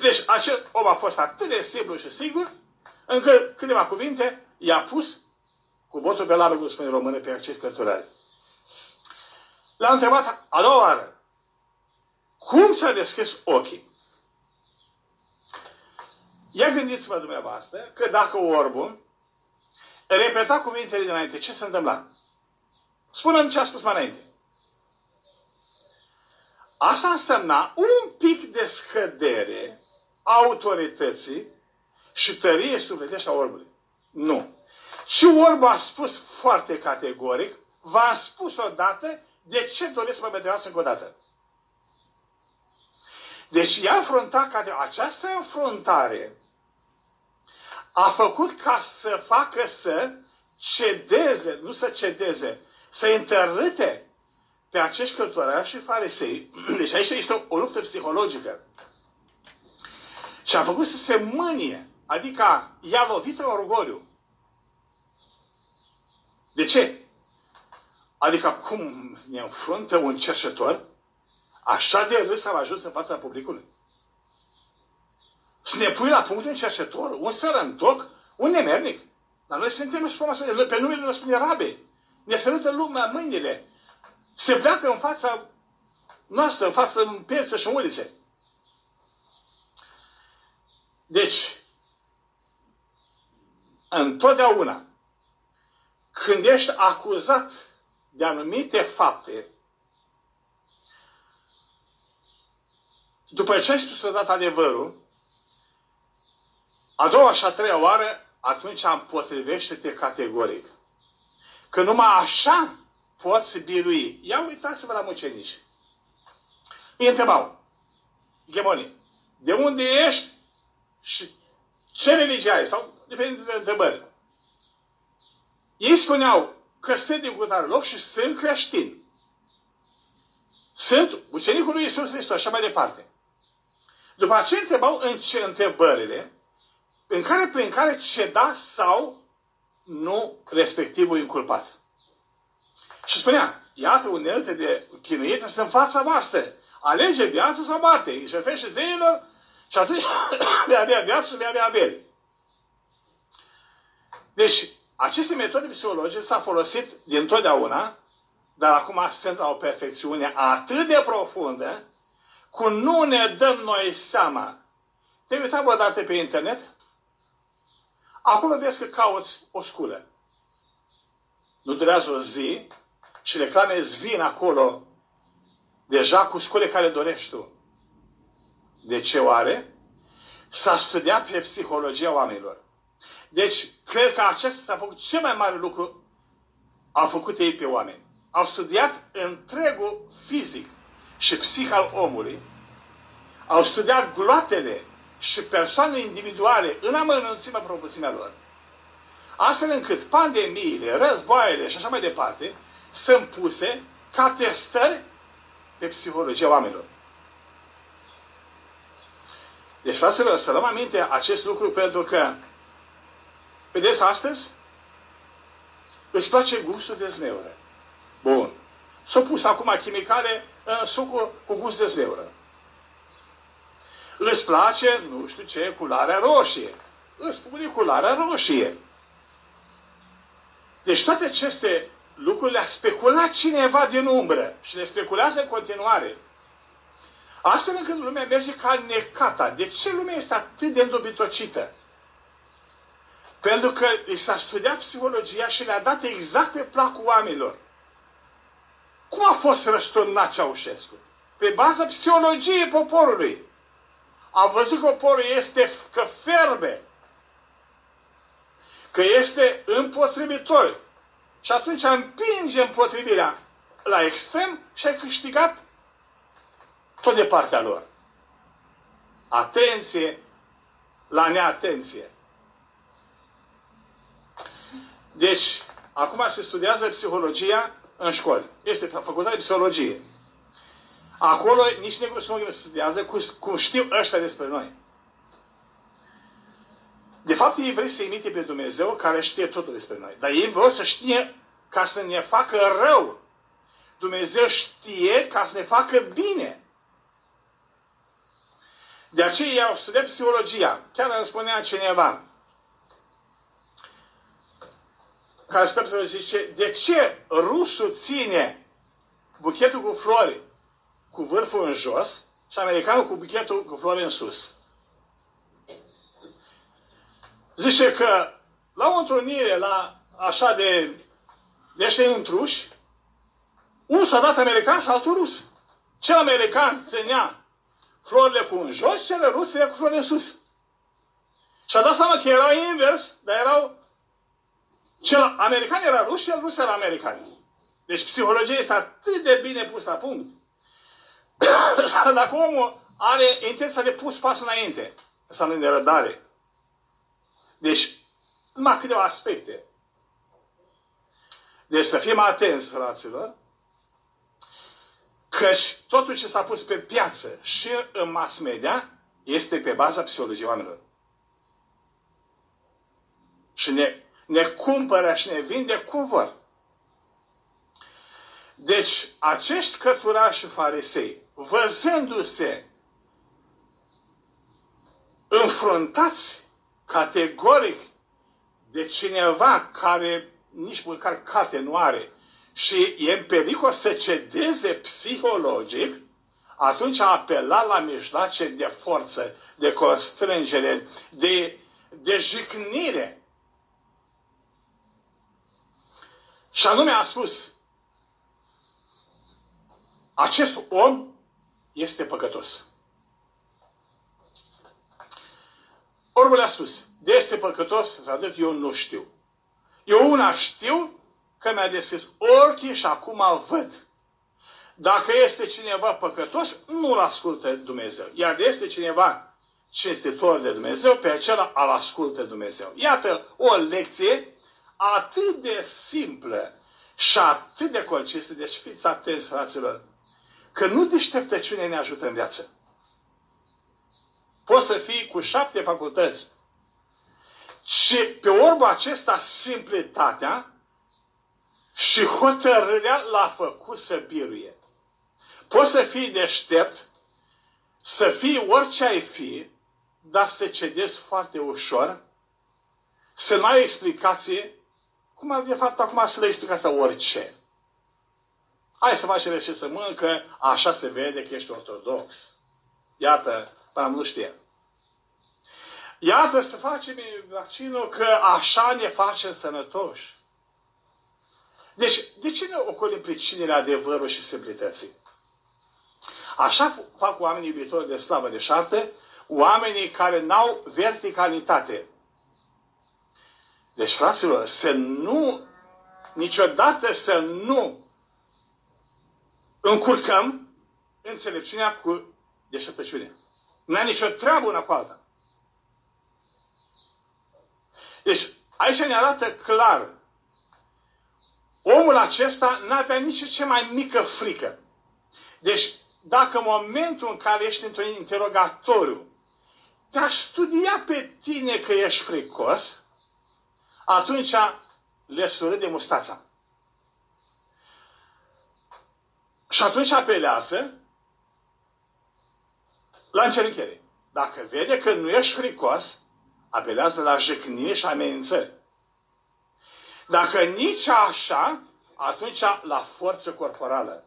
Deci acel om a fost atât de simplu și sigur, încât câteva cuvinte i-a pus cu botul pe labă, cum spune română, pe acest cărturare. L-a întrebat a doua oară. Cum ți-a deschis ochii? Ia gândiți-vă dumneavoastră că dacă orbul repeta cuvintele dinainte, ce se întâmpla? Spune-mi ce a spus mai înainte. Asta însemna un pic de scădere autorității și tărie sufletește a orbului. Nu. Și orbul a spus foarte categoric, v-am spus odată de ce doresc să mă mătrească încă o dată? Deci i-a înfruntat ca această înfruntare a făcut ca să facă să cedeze, nu să cedeze, să întărâte pe acești călători și farisei. Deci aici este o, o luptă psihologică. Și a făcut să se mânie, adică i-a lovit în orgoliu. De ce? Adică cum ne înfruntă un cerșător, așa de râs am ajuns în fața publicului. Să ne pui la punct un cerșător, un sărăntoc, un nemernic. Dar noi suntem frumoase, pe numele noi spune rabe. Ne sărută lumea mâinile. Se pleacă în fața noastră, în fața în pieță și în ulițe. Deci, întotdeauna, când ești acuzat de anumite fapte, după ce ai spus odată adevărul, a doua și a treia oară, atunci împotrivește-te categoric. Că numai așa poți birui. Ia uitați-vă la mucenici. Îi întrebau, Ghemonii, de unde ești și ce religie ai? Sau depinde de întrebări. Ei spuneau că sunt din cutare loc și sunt creștini. Sunt ucenicul lui Iisus Hristos și așa mai departe. După aceea întrebau în ce întrebările în care, prin care ceda sau nu respectivul inculpat. Și spunea, iată unelte de chinuite sunt în fața voastră. Alege viață sau moarte. Îi șefește zeilor și atunci vei avea viață și vei avea avere. Deci, aceste metode psihologice s-au folosit din totdeauna, dar acum sunt la o perfecțiune atât de profundă, cu nu ne dăm noi seama. Te-ai uitat o dată pe internet? Acolo vezi că cauți o sculă. Nu durează o zi și reclame îți vin acolo deja cu scule care dorești tu. De ce oare? S-a studiat pe psihologia oamenilor. Deci, cred că acesta s-a făcut cel mai mare lucru au făcut ei pe oameni. Au studiat întregul fizic și psihic al omului, au studiat gloatele și persoane individuale în amănunțimea propuțimea lor, astfel încât pandemiile, războaiele și așa mai departe sunt puse ca testări pe psihologia oamenilor. Deci, fraților, să luăm aminte acest lucru pentru că, vedeți, astăzi îți place gustul de zmeură. Bun. S-au pus acum chimicale în sucul cu gust de zmeură. Îți place, nu știu ce, culoarea roșie. Îți spune culoarea roșie. Deci toate aceste lucruri le-a speculat cineva din umbră și le speculează în continuare. Astfel încât lumea merge ca necata. De ce lumea este atât de îndobitocită? Pentru că li s-a studiat psihologia și le-a dat exact pe placul oamenilor. Cum a fost răsturnat Ceaușescu? Pe baza psihologiei poporului. A văzut că poporul este, că ferbe, că este împotrivitor. Și atunci împinge împotrivirea la extrem și ai câștigat tot de partea lor. Atenție la neatenție. Deci, acum se studiază psihologia în școli. Este facultatea de psihologie. Acolo nici nu se studiază cum știu ăștia despre noi. De fapt, ei vreau să imite pe Dumnezeu care știe totul despre noi. Dar ei vreau să știe ca să ne facă rău. Dumnezeu știe ca să ne facă bine. De aceea ei au studiat psihologia. Chiar îmi spunea cineva, care stă să zice, de ce rusul ține buchetul cu flori cu vârful în jos și americanul cu buchetul cu flori în sus? Zice că la o întrunire, la așa de de ăștia întruși, unul s-a dat american și altul rus. Cel american ținea florile cu în jos, cel rus ținea cu florile în sus. Și a dat seama că erau invers, dar erau... Cel american era rus și cel rus era american. Deci psihologia este atât de bine pusă la punct. Dacă omul are intenția de pus pasul înainte, înseamnă de răbdare. Deci, numai câteva aspecte. Deci să fim atenți, fraților, căci totul ce s-a pus pe piață și în mass media este pe baza psihologiei oamenilor. Și ne, ne cumpără și ne vinde cum vor. Deci, acești cărturași și farisei, văzându-se înfruntați categoric de cineva care nici măcar carte nu are și e în pericol să cedeze psihologic, atunci a apelat la mijloace de forță, de constrângere, de, de jicnire. Și anume a spus, acest om este păcătos. Orul a spus, de este păcătos, să eu nu știu. Eu una știu că mi-a deschis ochii și acum văd. Dacă este cineva păcătos, nu-l ascultă Dumnezeu. Iar este cineva cinstitor de Dumnezeu, pe acela îl ascultă Dumnezeu. Iată o lecție atât de simplă și atât de concisă, deci fiți atenți, fraților, că nu deșteptăciune ne ajută în viață. Poți să fii cu șapte facultăți. Și pe urmă acesta simplitatea și hotărârea l-a făcut să biruie. Poți să fii deștept, să fii orice ai fi, dar să cedezi foarte ușor, să nu ai explicație, cum ar de fapt acum să le explic asta orice. Hai să facem ce să mâncă, așa se vede că ești ortodox. Iată, am nu știe. Iată să facem vaccinul că așa ne face sănătoși. Deci, de ce ne ocolim pricinile adevărului și simplității? Așa fac oamenii iubitori de slavă de șarte, oamenii care n-au verticalitate. Deci, fraților, să nu, niciodată să nu încurcăm înțelepciunea cu deșteptăciune. Nu ai nicio treabă una cu alta. Deci, aici ne arată clar. Omul acesta n-avea nici ce mai mică frică. Deci, dacă în momentul în care ești într-un interogatoriu, te-aș studia pe tine că ești fricos, atunci le surâde mustața. Și atunci apelează la încerchere. Dacă vede că nu ești fricos, apelează la jecnie și amenințări. Dacă nici așa, atunci la forță corporală.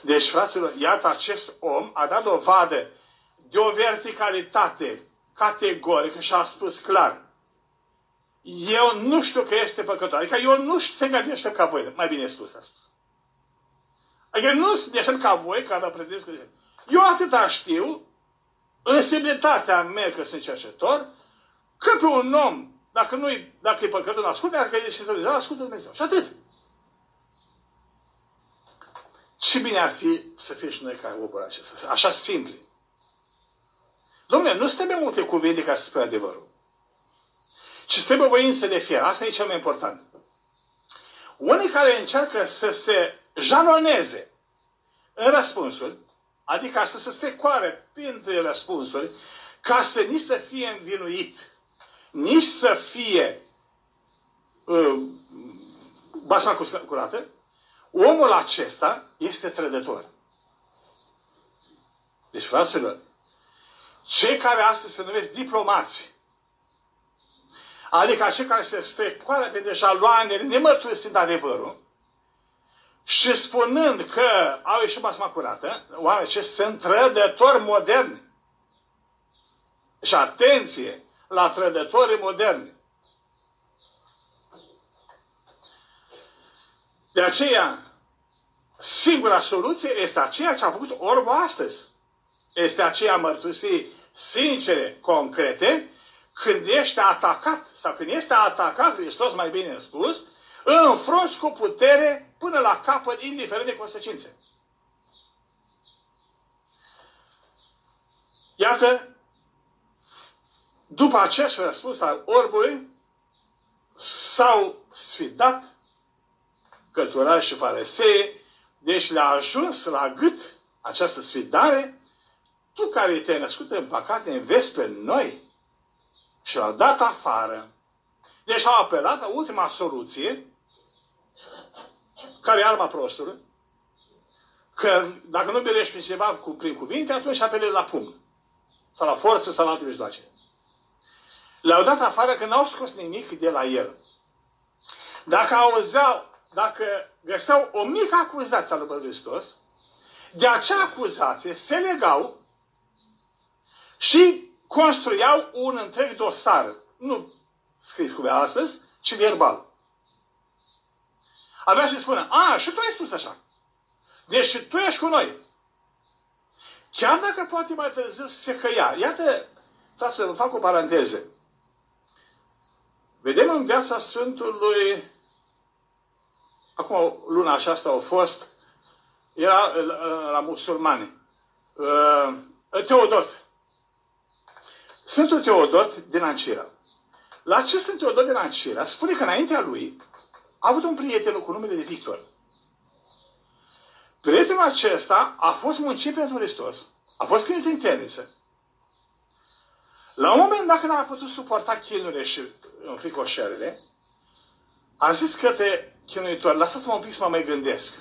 Deci, fraților, iată, acest om a dat dovadă de o verticalitate categorică și a spus clar, eu nu știu că este păcător. Adică eu nu știu să deștept ca voi. Mai bine spus, a spus. Adică nu sunt deștept ca voi, care vă predeți că Eu atâta știu, în semnitatea mea că sunt cercetor, că pe un om, dacă, nu dacă e păcător, nu ascultă, dacă e deșteptat, ascultă Dumnezeu. Și atât. Ce bine ar fi să fie și noi ca omul acesta. Așa simpli. Domnule, nu trebuie multe cuvinte ca să spui adevărul. Și trebuie voință de fier. Asta e cel mai important. Unii care încearcă să se jaloneze în răspunsuri, adică să se strecoare printre răspunsuri, ca să nici să fie învinuit, nici să fie uh, basma curată, omul acesta este trădător. Deci, fraților, cei care astăzi se numesc diplomați, adică cei care se strecoară pe jaloanele nemărturisind adevărul, și spunând că au ieșit basma curată, oameni ce sunt trădători moderni. Și atenție la trădătorii moderni. De aceea, singura soluție este aceea ce a făcut Orbo astăzi. Este aceea mărturisii sincere, concrete, când ești atacat, sau când este atacat Hristos, mai bine spus, înfrunți cu putere până la capăt, indiferent de consecințe. Iată, după acest răspuns al orbului, s-au sfidat căturari și farisei, deci le-a ajuns la gât această sfidare, tu care te-ai născut în păcate, înveți pe noi și l-au dat afară. Deci au apelat la ultima soluție, care e arma prostului, că dacă nu bilești pe cineva cu, prin cuvinte, atunci apelezi la pumn. Sau la forță, sau la alte mijloace. Le-au dat afară că n-au scos nimic de la el. Dacă auzeau, dacă găseau o mică acuzație a lui Hristos, de acea acuzație se legau și construiau un întreg dosar. Nu scris cum e astăzi, ci verbal. Avea să spună, a, și tu ai spus așa. Deci și tu ești cu noi. Chiar dacă poate mai târziu se căia. Iată, să vă fac o paranteză. Vedem în viața Sfântului, acum luna aceasta au fost, era la musulmani, uh, Teodot. Sfântul Teodot din Ancira. La ce sunt Teodor de Lancera, spune că înaintea lui a avut un prieten cu numele de Victor. Prietenul acesta a fost muncit pentru Hristos, a fost chinuit în temniță. La un moment dat când a putut suporta chinurile și înfricoșările, a zis către chinuitor, lăsați-mă un pic să mă mai gândesc.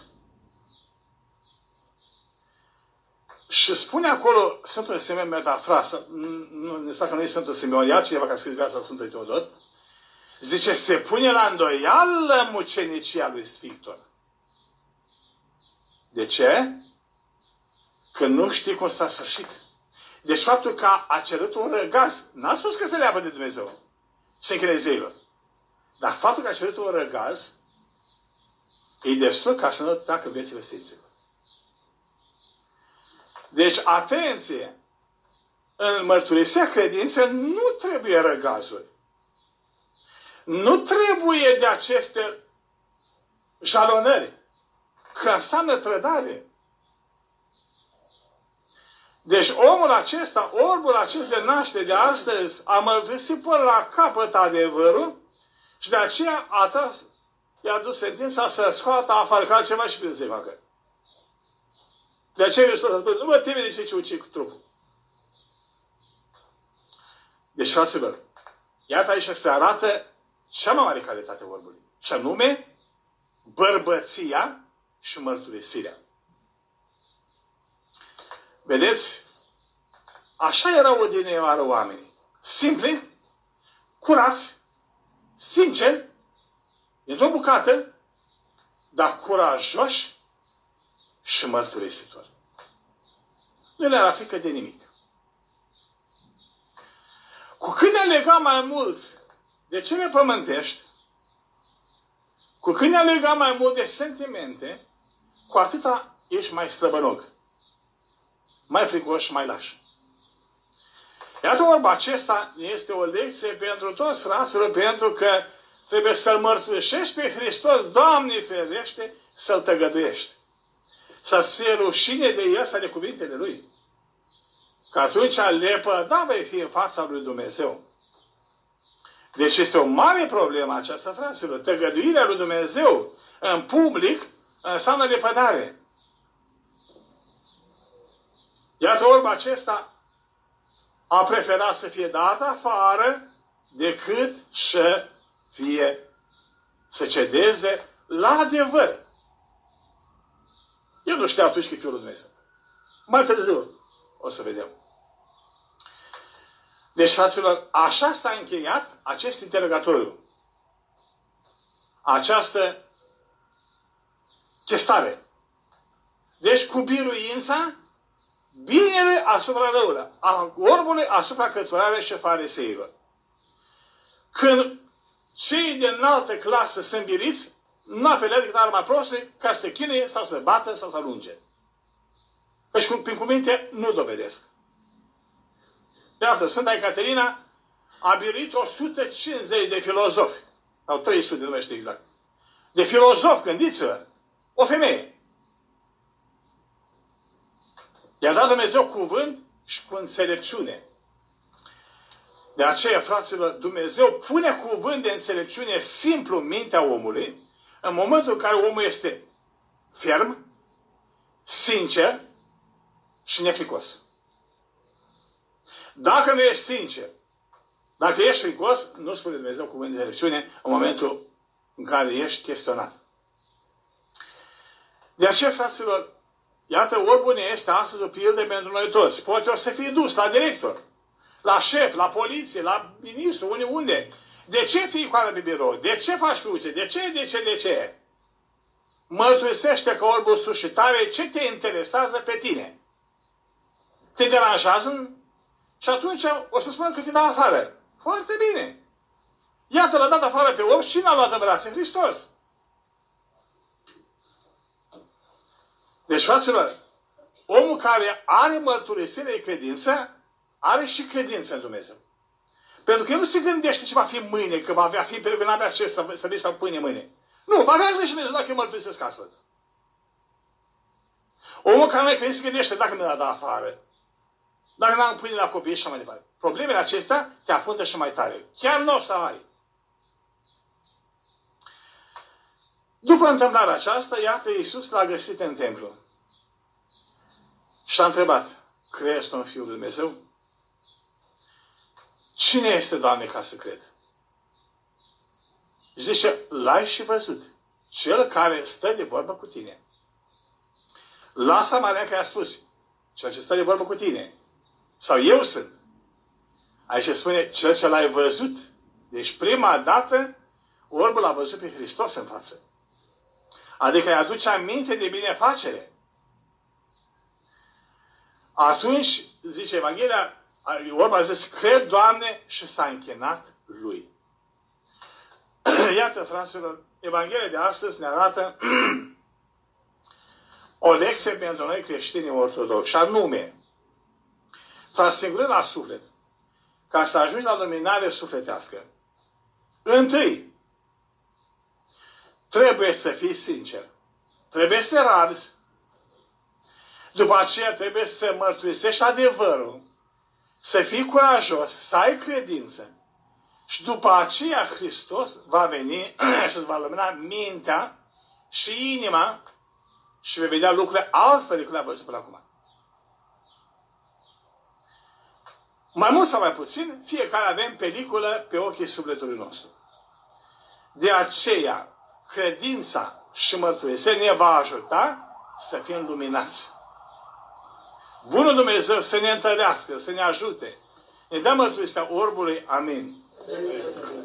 Și spune acolo Sfântul Simeon metafrasă, nu ne spune că nu e Sfântul Simeon, ia cineva care a scris viața Sfântului Teodor, zice, se pune la îndoială mucenicia lui Sfântul. De ce? Că nu știi cum s-a sfârșit. Deci faptul că a cerut un răgaz, n-a spus că se leapă de Dumnezeu și închide zeilor. Dar faptul că a cerut un răgaz, e destul ca să nu treacă viețile sfinților. Deci, atenție! În mărturisia credință nu trebuie răgazuri. Nu trebuie de aceste jalonări. Că înseamnă trădare. Deci omul acesta, orbul acesta de naște de astăzi, a mărturisit până la capăt adevărul și de aceea a tras, i-a dus sentința să scoată afară ca ceva și prin să-i facă. De aceea Hristos a spus, nu mă teme de ce ce ucid cu trupul. Deci, fraților, iată aici se arată cea mai mare calitate orbului. Și anume, bărbăția și mărturisirea. Vedeți? Așa erau odinioară oamenii. Simpli, curați, sinceri, într-o bucată, dar curajoși și mărturisitori. Nu le era frică de nimic. Cu cât ne legam mai mult de cele pământești, cu cât ne legam mai mult de sentimente, cu atâta ești mai străbănog mai fricos și mai lași. Iată vorba acesta este o lecție pentru toți fraților, pentru că trebuie să-L mărturisești pe Hristos, Doamne ferește, să-L tăgăduiești. Să-ți fie rușine de El, să de cuvintele Lui. Că atunci lepăda vei fi în fața lui Dumnezeu. Deci este o mare problemă aceasta, fraților. Tăgăduirea lui Dumnezeu în public înseamnă lepădare. Iată orba acesta a preferat să fie dat afară decât să fie, să cedeze la adevăr. Eu nu știu atunci că e Fiul lui Dumnezeu. Mai târziu o să vedem. Deci, fraților, așa s-a încheiat acest interogatoriu. Această chestare. Deci, cu biruința binele asupra răului, a orbului asupra căturare și fariseilor. Când cei de înaltă clasă sunt biriți, nu apelează decât arma prostului ca să chinuie sau să bată sau să alunge. Deci, prin cuvinte, nu dovedesc. De asta, Sfânta Ecaterina a biruit 150 de filozofi, sau 300 numește exact, de filozofi, gândiți-vă, o femeie. I-a dat Dumnezeu cuvânt și cu înțelepciune. De aceea, fraților, Dumnezeu pune cuvânt de înțelepciune simplu în mintea omului, în momentul în care omul este ferm, sincer și nefricos. Dacă nu ești sincer, dacă ești fricos, nu spune Dumnezeu cuvânt de înțelepciune în momentul în care ești chestionat. De aceea, fraților, Iată, orbul este astăzi o pildă pentru noi toți. Poate o să fie dus la director, la șef, la poliție, la ministru, unde, unde. De ce ții icoană pe birou? De ce faci cruce? De ce, de ce, de ce? Mărturisește că orbul sus și tare, ce te interesează pe tine? Te deranjează? Și atunci o să spun că te dau afară. Foarte bine. Iată, l-a dat afară pe orb și cine a luat în brațe? Hristos. Deci, fraților, omul care are mărturisire de credință, are și credință în Dumnezeu. Pentru că el nu se gândește ce va fi mâine, că va avea fi, pentru că nu avea ce să, să fac pâine mâine. Nu, va avea grijă Dumnezeu dacă eu mărturisesc astăzi. Omul care nu are credință se gândește dacă mi-a dat afară. Dacă n-am pâine la copii și mai departe. Problemele acestea te afundă și mai tare. Chiar nu o să ai. După întâmplarea aceasta, iată, Iisus l-a găsit în templu. Și a întrebat, crezi tu în Fiul Lui Dumnezeu? Cine este, Doamne, ca să cred? Zice, l-ai și văzut. Cel care stă de vorbă cu tine. Lasă Maria care a spus, cel ce stă de vorbă cu tine. Sau eu sunt. Aici spune, cel ce l-ai văzut. Deci prima dată, orbul l-a văzut pe Hristos în față. Adică îi aduce aminte de binefacere. Atunci, zice Evanghelia, Orba a zis, cred, Doamne, și s-a închinat lui. Iată, fraților, Evanghelia de astăzi ne arată o lecție pentru noi creștini ortodoxi, și anume, transfigurând la suflet, ca să ajungi la dominare sufletească. Întâi, trebuie să fii sincer. Trebuie să rabzi. După aceea trebuie să mărturisești adevărul. Să fii curajos, să ai credință. Și după aceea Hristos va veni și îți va lumina mintea și inima și vei vedea lucrurile altfel decât le-a văzut până acum. Mai mult sau mai puțin, fiecare avem peliculă pe ochii sufletului nostru. De aceea, credința și mărturisea ne va ajuta să fim luminați. Bunul Dumnezeu să ne întărească, să ne ajute. Ne dă mărturisirea orbului. Amin. Amin.